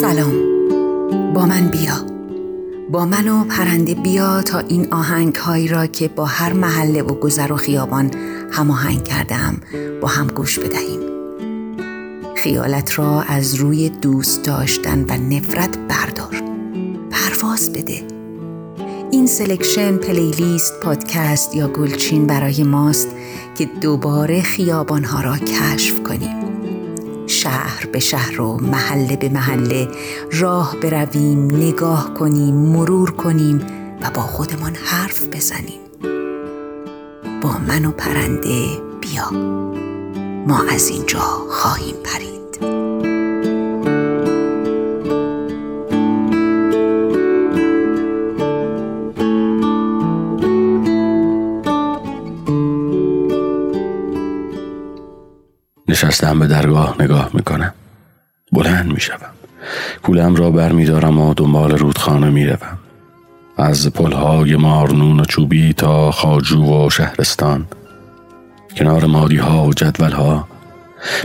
سلام. با من بیا. با من و پرنده بیا تا این آهنگ هایی را که با هر محله و گذر و خیابان هماهنگ کردم با هم گوش بدهیم. خیالت را از روی دوست داشتن و نفرت بردار. پرواز بده. این selection playlist پادکست یا گلچین برای ماست که دوباره خیابانها را کشف کنیم. شهر به شهر و محله به محله راه برویم نگاه کنیم مرور کنیم و با خودمان حرف بزنیم. با من و پرنده بیا. ما از اینجا خواهیم پرید. نشستم به درگاه نگاه می‌کنم بلند می‌شوم. کولم را برمیدارم و دنبال رودخانه می‌روم. از پلهای مارنون و چوبی تا خاجو و شهرستان. کنار مادی ها و جدول ها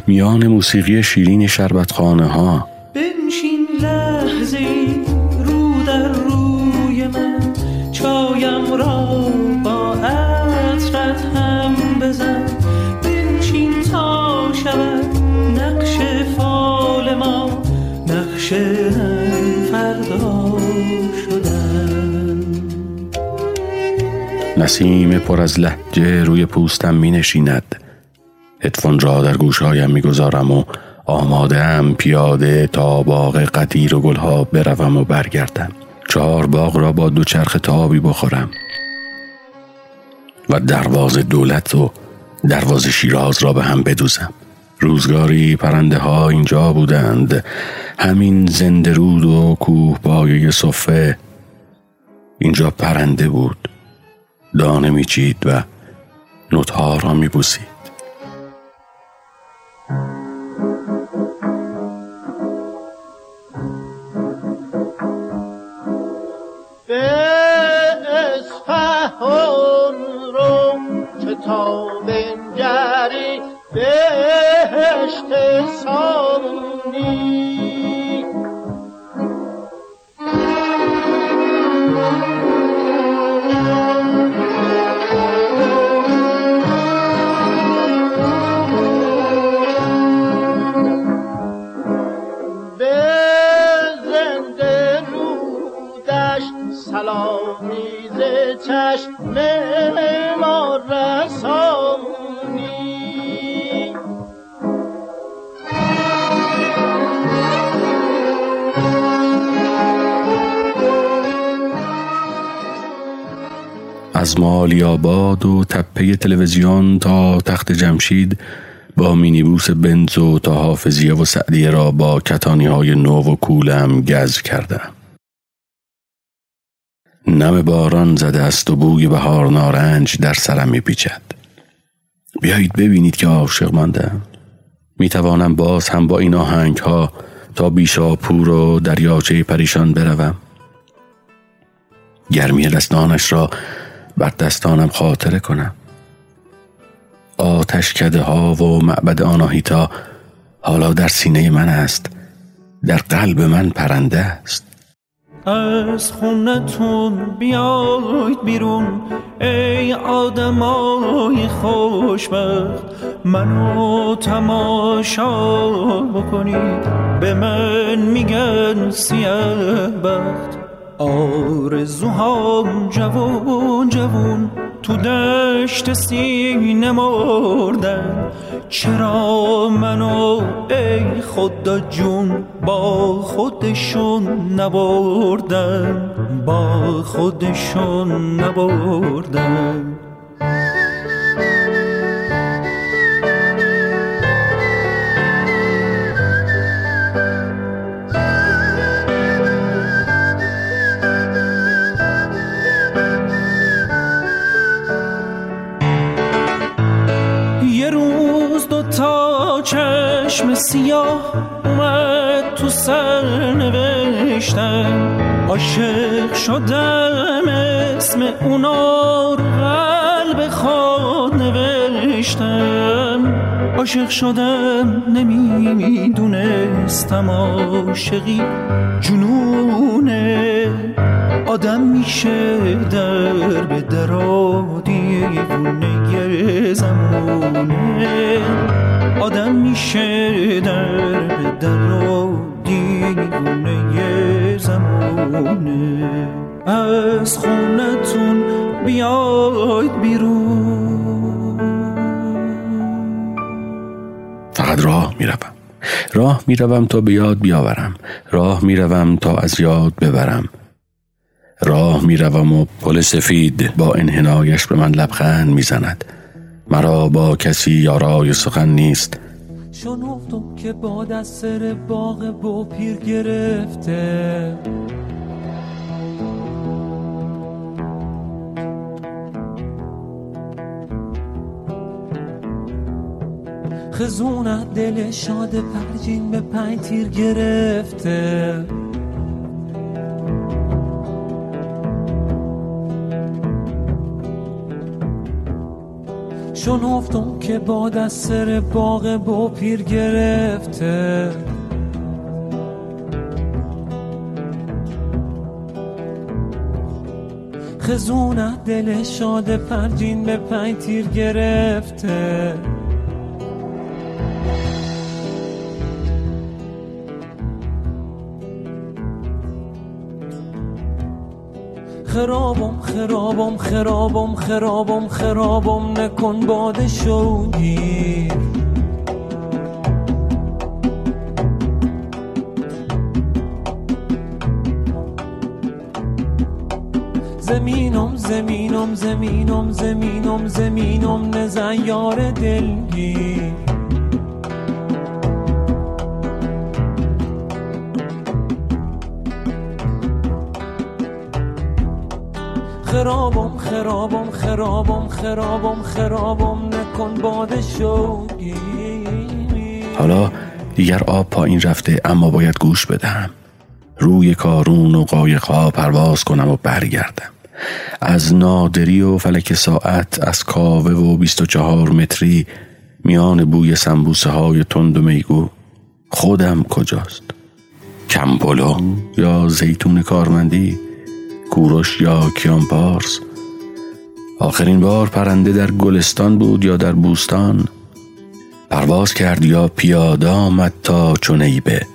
میان موسیقی شیرین شربتخانه ها بنشین لحظه نسیم پر از لحجه روی پوستم می نشیند هدفون را در گوشهایم می گذارم و آماده پیاده تا باغ قدیر و گلها بروم و برگردم. چهار باغ را با دو چرخ تابی بخورم. و دروازه دولت و دروازه شیراز را به هم بدوزم. روزگاری پرنده ها اینجا بودند. همین زنده رود و کوه بایه صفه اینجا پرنده بود. دانه میچید و نوتها را میبوسید. تا بنگری بهشت سامونی چشم ما رسانی. از مالی آباد و تپه تلویزیون تا تخت جمشید با مینیبوس بنز و تا حافظیه و سعدیه را با کتانی های نو و کولم گز کردم. نم باران زده است و بوی بهار نارنج در سرم میپیچد. بیایید ببینید که عاشق ماندم. می‌توانم باز هم با این آهنگ ها تا بیشاپور و دریاچه پریشان بروم. گرمی لسنانش را بر دستانم خاطره کنم. آتش کده ها و معبد آناهیتا حالا در سینه من است. در قلب من پرنده است. از خونتون بیاید بیرون. ای آدمای خوشبخت منو تماشا بکنید. به من میگن سیه بخت آرزوهام جوون جوون تو دشت سینه مردن چرا منو ای خدا جون با خودشون نبردن با خودشون نبردن چشم سیاه اومد تو سر نوشتم عاشق شدم اسم اونا رو قلب خود نوشتم. عاشق شدم نمی‌دونستم عاشقی جنونه. آدم میشه در به درا دیوونه زمونه. آدم میشه در به درا دیوونه زمونه از خونتون بیاید بیرون. فقط راه می‌روم. راه می‌روم تا به یاد بیاورم. راه می‌روم تا از یاد ببرم. راه می‌روم و پل سفید با انحنایش به من لبخند می‌زند. مرا با کسی یارای سخن نیست. شنفتم که باد از سر باغ با پیر گرفته. خزونت دل شاد پرجین به پنج تیر گرفته. شنفتم که باد از سر باغ با پیر گرفته. خزونت دل شاد پرجین به پنج تیر گرفته. خرابم خرابم خرابم خرابم خرابم نکن باد شوگی. زمینم زمینم زمینم زمینم زمینم نزن یار دلگیر. خرابم خرابم خرابم خرابم نکن باد شوگی. حالا دیگر آب پایین رفته اما باید گوش بدهم. روی کارون و قایقها پرواز کنم و برگردم. از نادری و فلک ساعت از کاوه و بیست و چهار متری میان بوی سنبوسه های تند و میگو خودم کجاست؟ کمپلو یا زیتون کارمندی کوروش یا کیانپارس؟ آخرین بار پرنده در گلستان بود یا در بوستان؟ پرواز کرد یا پیاده آمد تا چونیبه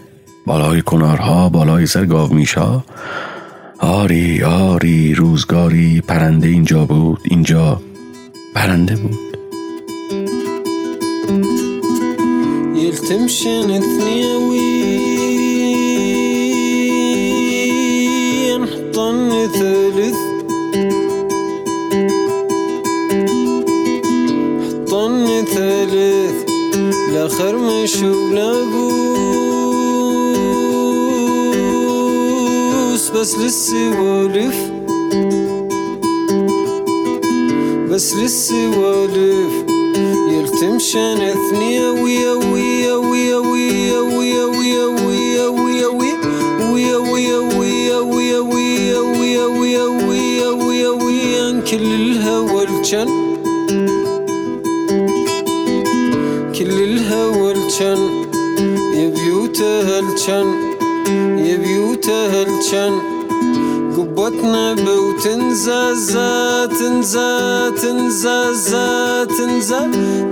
بالای کنارها بالای سر میشا آری آری روزگاری پرنده اینجا بود اینجا پرنده بود. يلتمشن حدث لاخر ما نشوف بوس بس للسوالف بس للسوالف يلتم شان اثني اوي اوي اوي اوي اوي اوي اوي اوي اوي اوي اوي اوي اوي اوي اوي اوي اوي اوي እህልችን የቢዩት እህልችን የቢዩት እህልችን ጉቦትነ ብው ትንዘዘ ትንዘ ትንዘዘ ትንዘ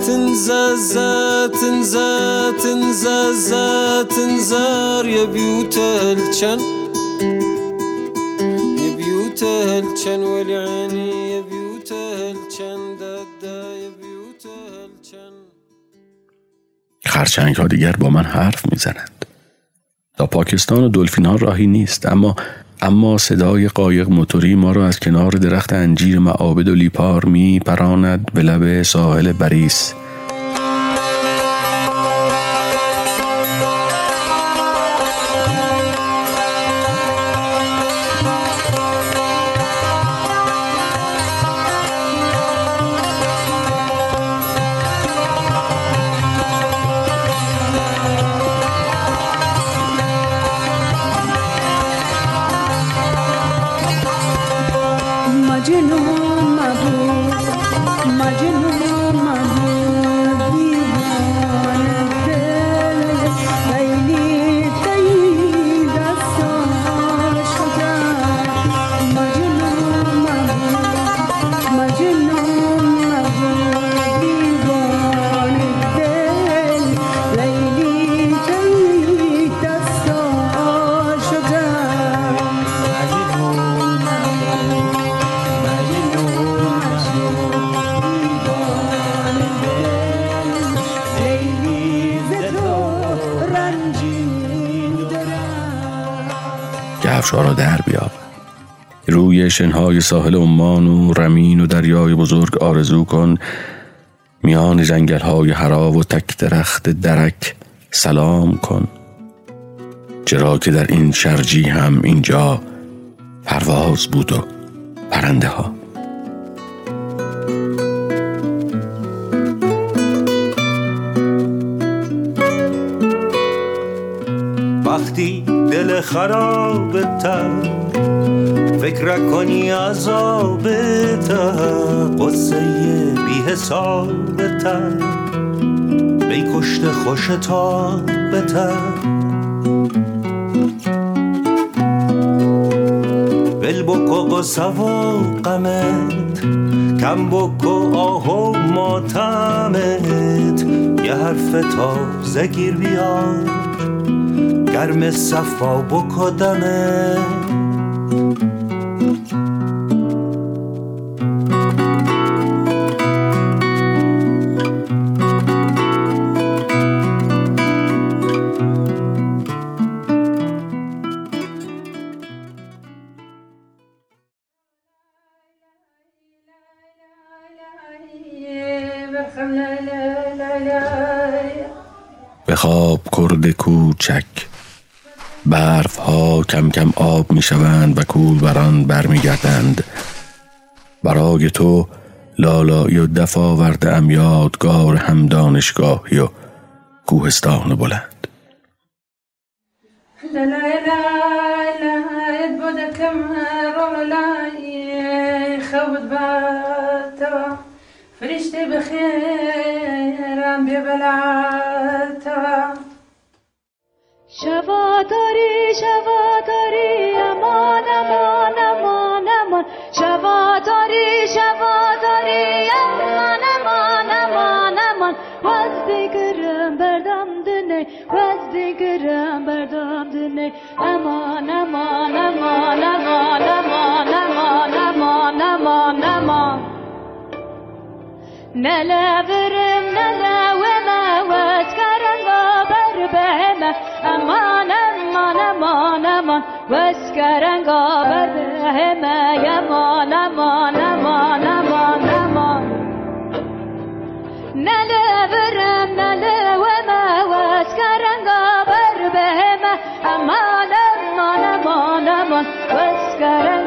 ትንዘዘ ትንዘ ትንዘዘ ትንዘር የቢዩት እህልችን የቢዩት እህልችን ወሊዕኒ خرچنگ ها دیگر با من حرف می‌زنند. تا پاکستان و دلفین ها راهی نیست اما اما صدای قایق موتوری ما را از کنار درخت انجیر معابد و لیپار می پراند به لب ساحل بریس. کفش ها را در بیاورد روی شنهای ساحل عمان و رمین و دریای بزرگ آرزو کن. میان جنگل های حرا و تک درخت درک سلام کن. چرا که در این شرجی هم اینجا پرواز بود و پرنده ها. وقتی دل خراب عذاب قصه بی حساب بی کشت خوش تا بتر بل بکو و قمت کم بکو آه و ماتمت. یه حرف تازه گیر بیار. گرم صفا خواب کوچک. برف ها کم کم آب می شوند و کول بران برمیگردند. برای تو لالایی و دفع آورده ام یادگار هم دانشگاهی و کوهستان بلند. فرشته بخیرم ببلعتم شواداری شواداری امان امان امان امان شواداری شواداری امان امان امان امان وز دیگرم بردم دنه وز دیگرم بردم دنه امان امان امان امان امان امان امان امان امان نلورم امان امان امان امان وشکرنگ آورده همه امان امان امان امان امان نله برم نله ومه وشکرنگ آور به همه امان امان امان امان وشکرنگ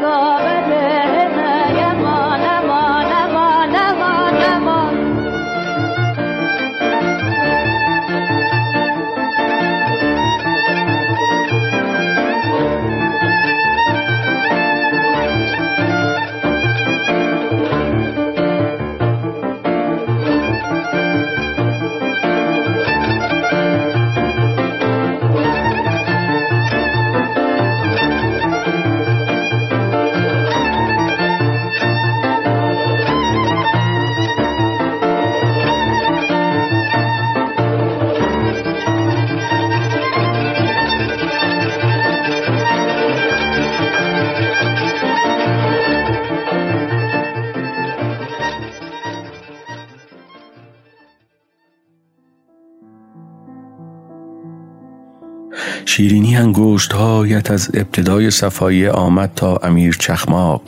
هایت از ابتدای صفایی آمد تا امیر چخماق.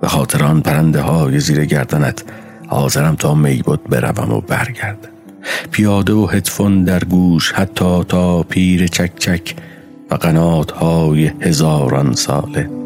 به خاطر آن پرنده های زیر گردنت حاضرم تا میبود بروم و برگردم پیاده و هدفون در گوش حتی تا پیر چک چک و قنات های هزاران ساله.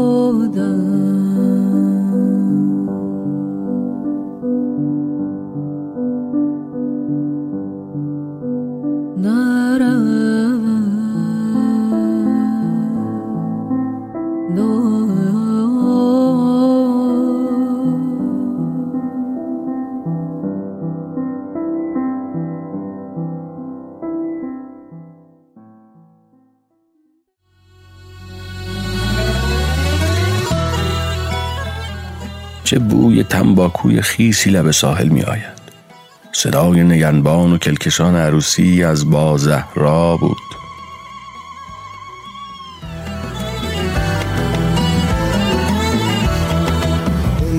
the چه بوی تنباکوی خیسی لب ساحل می آید صدای نگنبان و کلکشان عروسی از با زهرا بود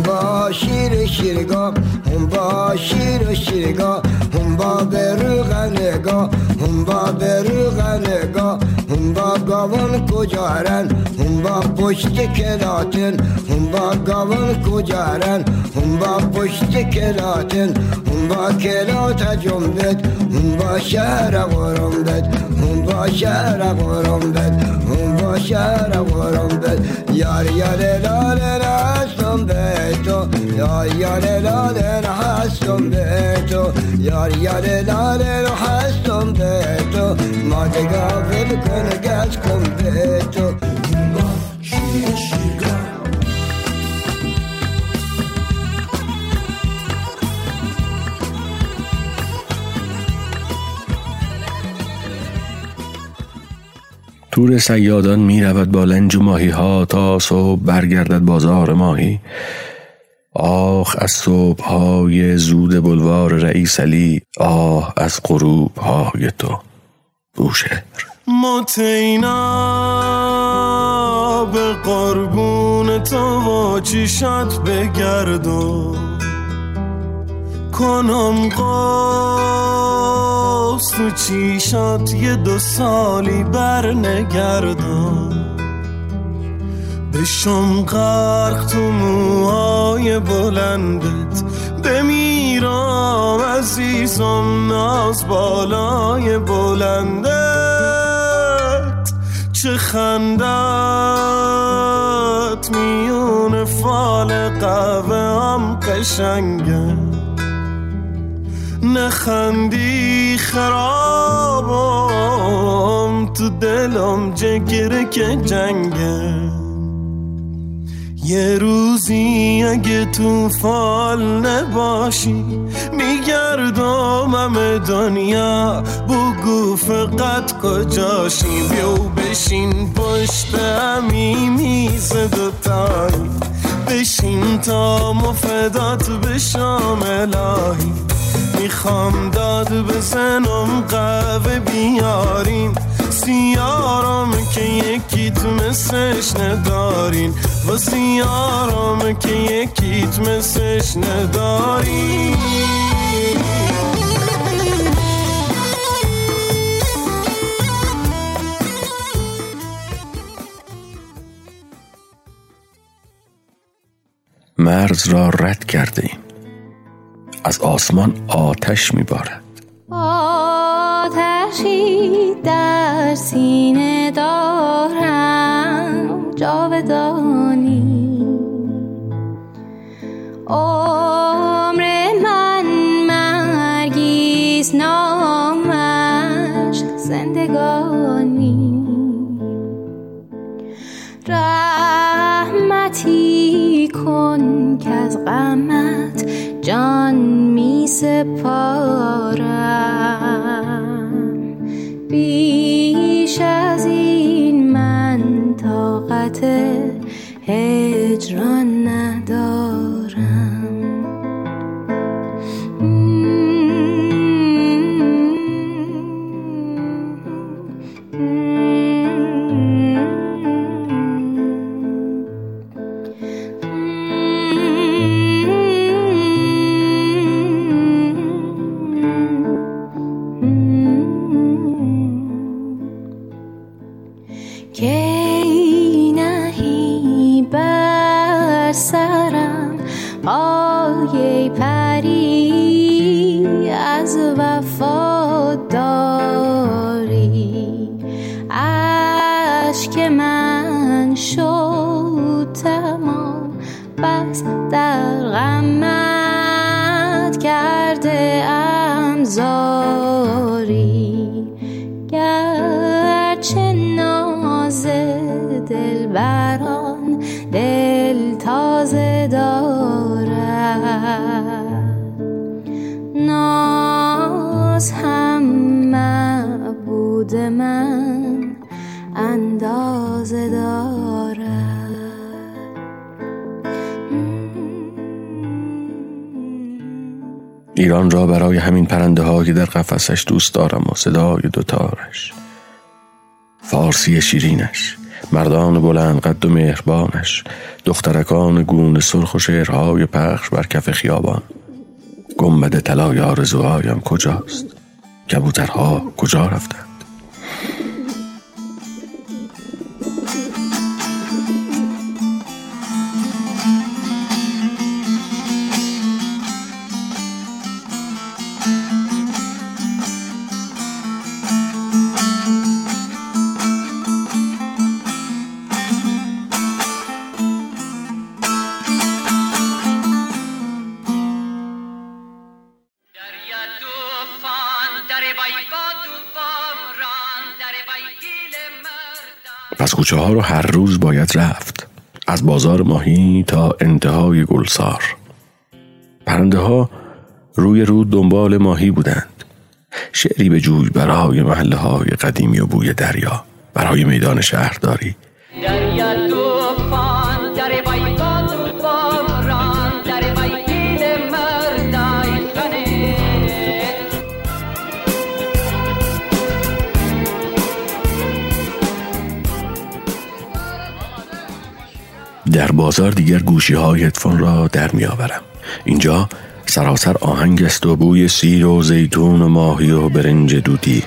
با شیر شیرگاه هم با شیر شیرگاه هم با بروغ نگاه هم با بروغ نگاه هم با گاون کجارن هم با پشت کلاتن. گاون کجارن هم با پشت کلاتن هم با کلات جنبت هم با شهر غرم بد هم با شهر غرم بد هم با شهر غرم بد یار یار لال هستم به تو یار یار لال هستم به تو یار یار لال هستم به تو ما دگاه کن گز کن به تو تور سیادان می رود با لنج و ماهی ها تا صبح برگردد بازار ماهی. آخ از صبح های زود بلوار رئیس علی آه از غروب های تو بوشهر متینا به قربون تو و چیشات بگردم کنم قوس تو چیشات یه دو سالی بر نگردم بشم غرق تو موهای بلندت بمیرم عزیزم ناز بالای بلندت. چه خندت میون فال قهوه هم قشنگه. نخندی خرابم. تو دلم جگره که جنگه. یه روزی اگه تو فال نباشی میگردم همه دنیا. بگو فقط کجاشی؟ بیو بشین پشت همی میز دوتایی. بشین تا مفدات بشام الهی. می‌خوام داد بزنم قهوه بیارین. سیارام که یکیت مثلش ندارین. و سیارام که یکیت مثلش ندارین. مرز را رد کرده از آسمان آتش میبارد. آتشی در سینه دارم جاودانی. عمر من مرگیز نامش زندگانی. رحمتی کن که از غمت جان می سپارم. بیش از این من طاقت هجران برای همین پرنده که در قفسش دوست دارم و صدای دوتارش فارسی شیرینش مردان بلند قد و مهربانش دخترکان گون سرخ و شعرهای پخش بر کف خیابان. گنبد طلای آرزوهایم کجاست؟ کبوترها کجا رفتند پس کوچه ها رو هر روز باید رفت. از بازار ماهی تا انتهای گلسار. پرنده ها روی رود دنبال ماهی بودند. شعری به جوی برای محله های قدیمی و بوی دریا برای میدان شهرداری. در بازار دیگر گوشی های هدفون را در می آورم. اینجا سراسر آهنگ است و بوی سیر و زیتون و ماهی و برنج دودی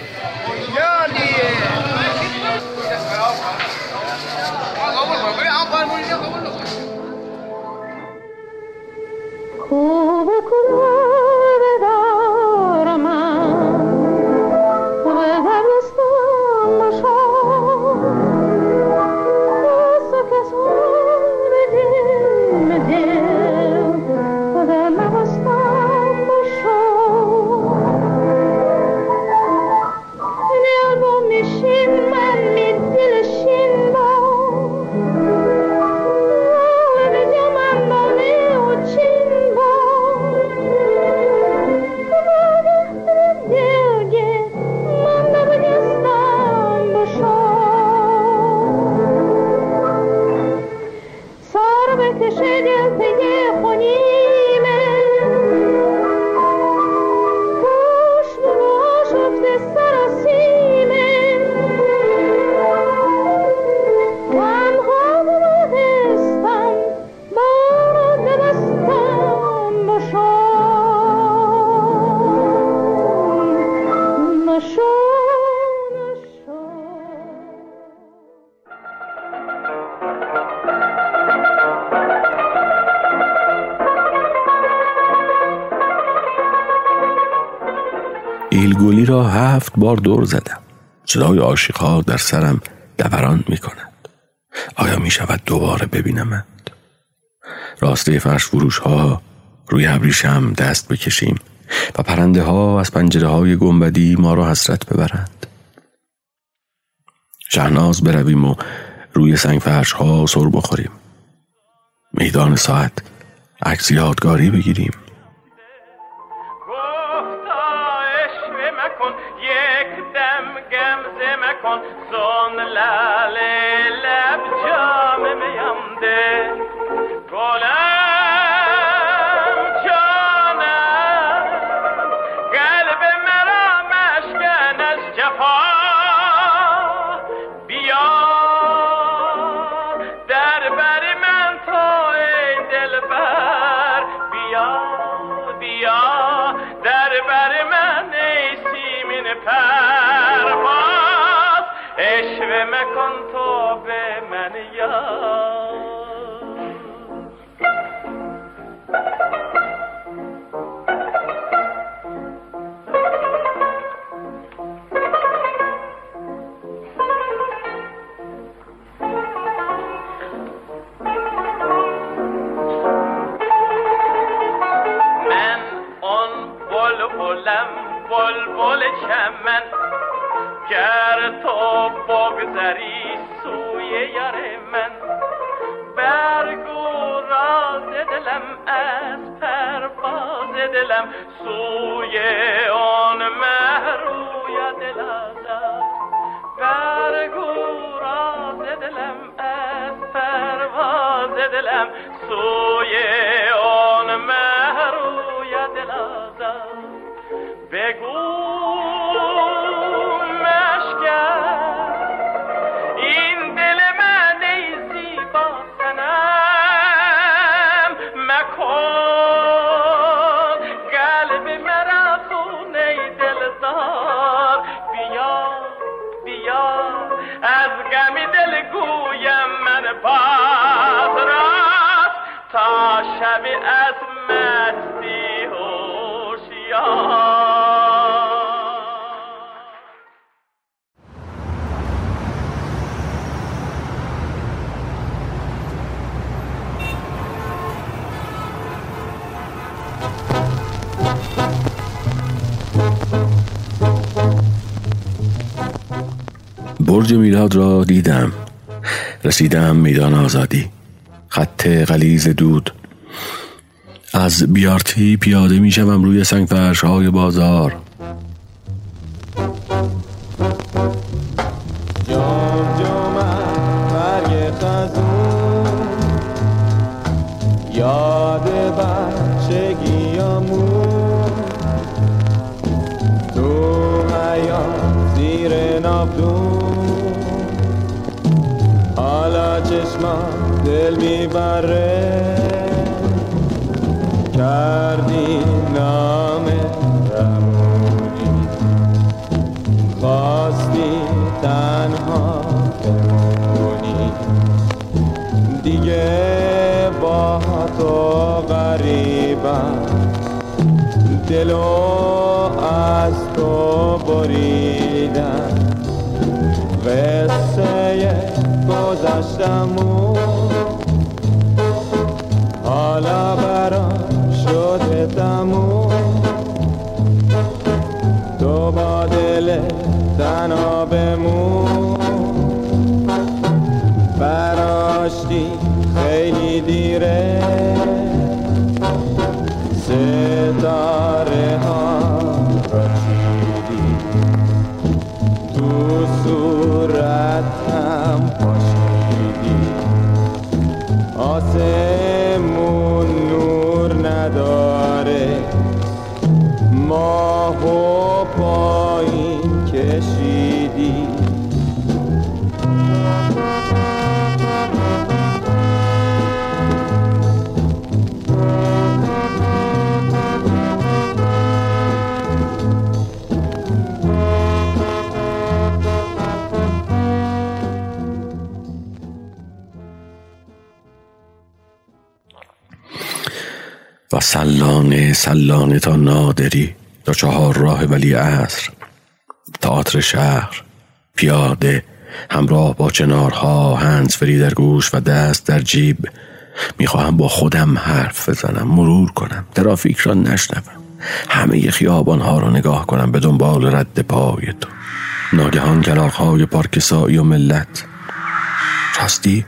را هفت بار دور زدم. صدای عاشقها در سرم دوران می کند آیا می شود دوباره ببینمند راسته فرش فروش ها روی ابریشم دست بکشیم و پرنده ها از پنجره های گنبدی ما را حسرت ببرند. شهناز برویم و روی سنگ فرش ها سر بخوریم. میدان ساعت عکس یادگاری بگیریم. بلبل چمن گر تو بگذری سوی یار من برگو راز دلم از پرواز دلم سوی آن مهروی دل برگو راز دلم از پرواز دلم سوی آن برج میلاد را دیدم. رسیدم میدان آزادی. خط غلیز دود. از بیارتی پیاده می شوم روی سنگ فرش های بازار. دل می‌بره. کردی نام رمونی خواستی تنها بمونی. دیگه با تو غریبم. دلو از تو بریدم. قصه گذشتمون حالا و سلانه سلانه تا نادری تا چهار راه ولی عصر تئاتر شهر. پیاده همراه با چنارها هنسفری در گوش و دست در جیب. می‌خواهم با خودم حرف بزنم مرور کنم ترافیک را نشنوم. همه خیابان ها را نگاه کنم به دنبال رد پای تو. ناگهان کلاق های پارک سایی و ملت. راستی؟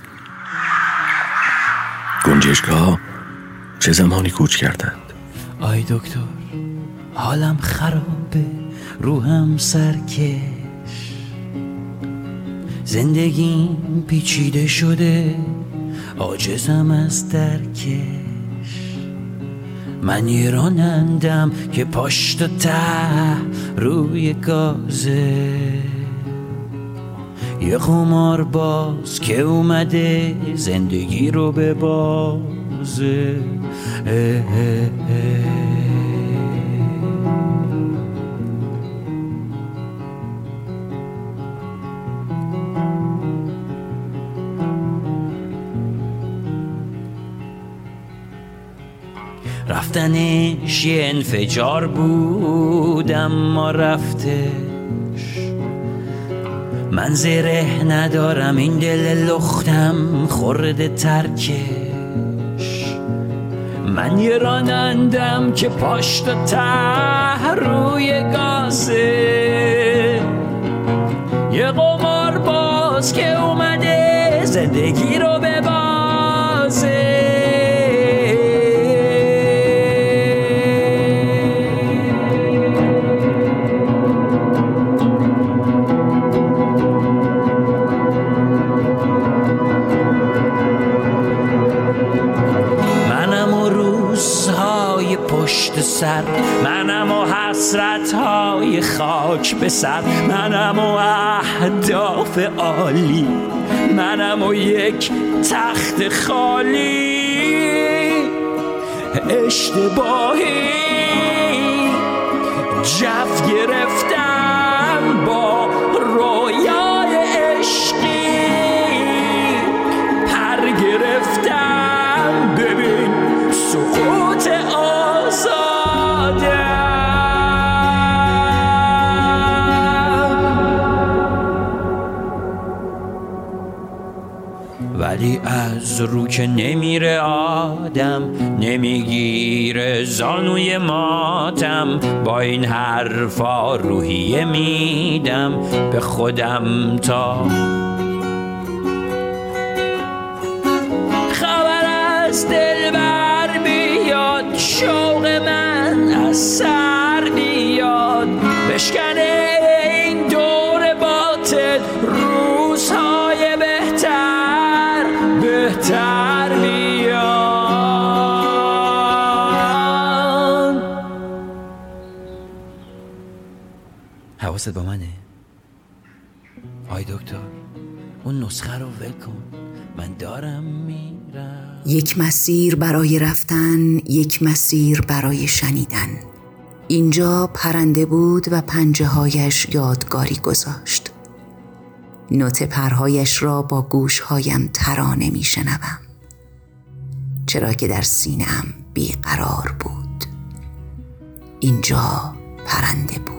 گنجشگاه؟ چه زمانی کوچ کردند؟ آی دکتر حالم خرابه روحم سرکش. زندگیم پیچیده شده عاجزم از درکش. من یه رانندم که پشت و ته روی گازه. یه قمار باز که اومده زندگی رو به بازه. رفتنش یه انفجار بود اما رفتش. من زره ندارم این دل لختم خورده ترکش من یه رانندم که پاشت و ته روی گازه. یه قمار باز که اومده زندگی رو به بازه سر منم و حسرت های خاک به سر منم و اهداف عالی. منم و یک تخت خالی. اشتباهی. جف گرفتم ولی از رو که نمیره آدم نمی‌گیره زانوی ماتم. با این حرفا روحیه میدم به خودم تا خبر از دل بر بیاد شوق من از سر بیاد. بشکنه حواست با منه؟ آی دکتر اون نسخه رو ول کن. من دارم میرم. یک مسیر برای رفتن یک مسیر برای شنیدن. اینجا پرنده بود و پنجه هایش یادگاری گذاشت. نوت پرهایش را با گوشهایم ترانه می شنوم چرا که در سینم بیقرار بود. اینجا پرنده بود.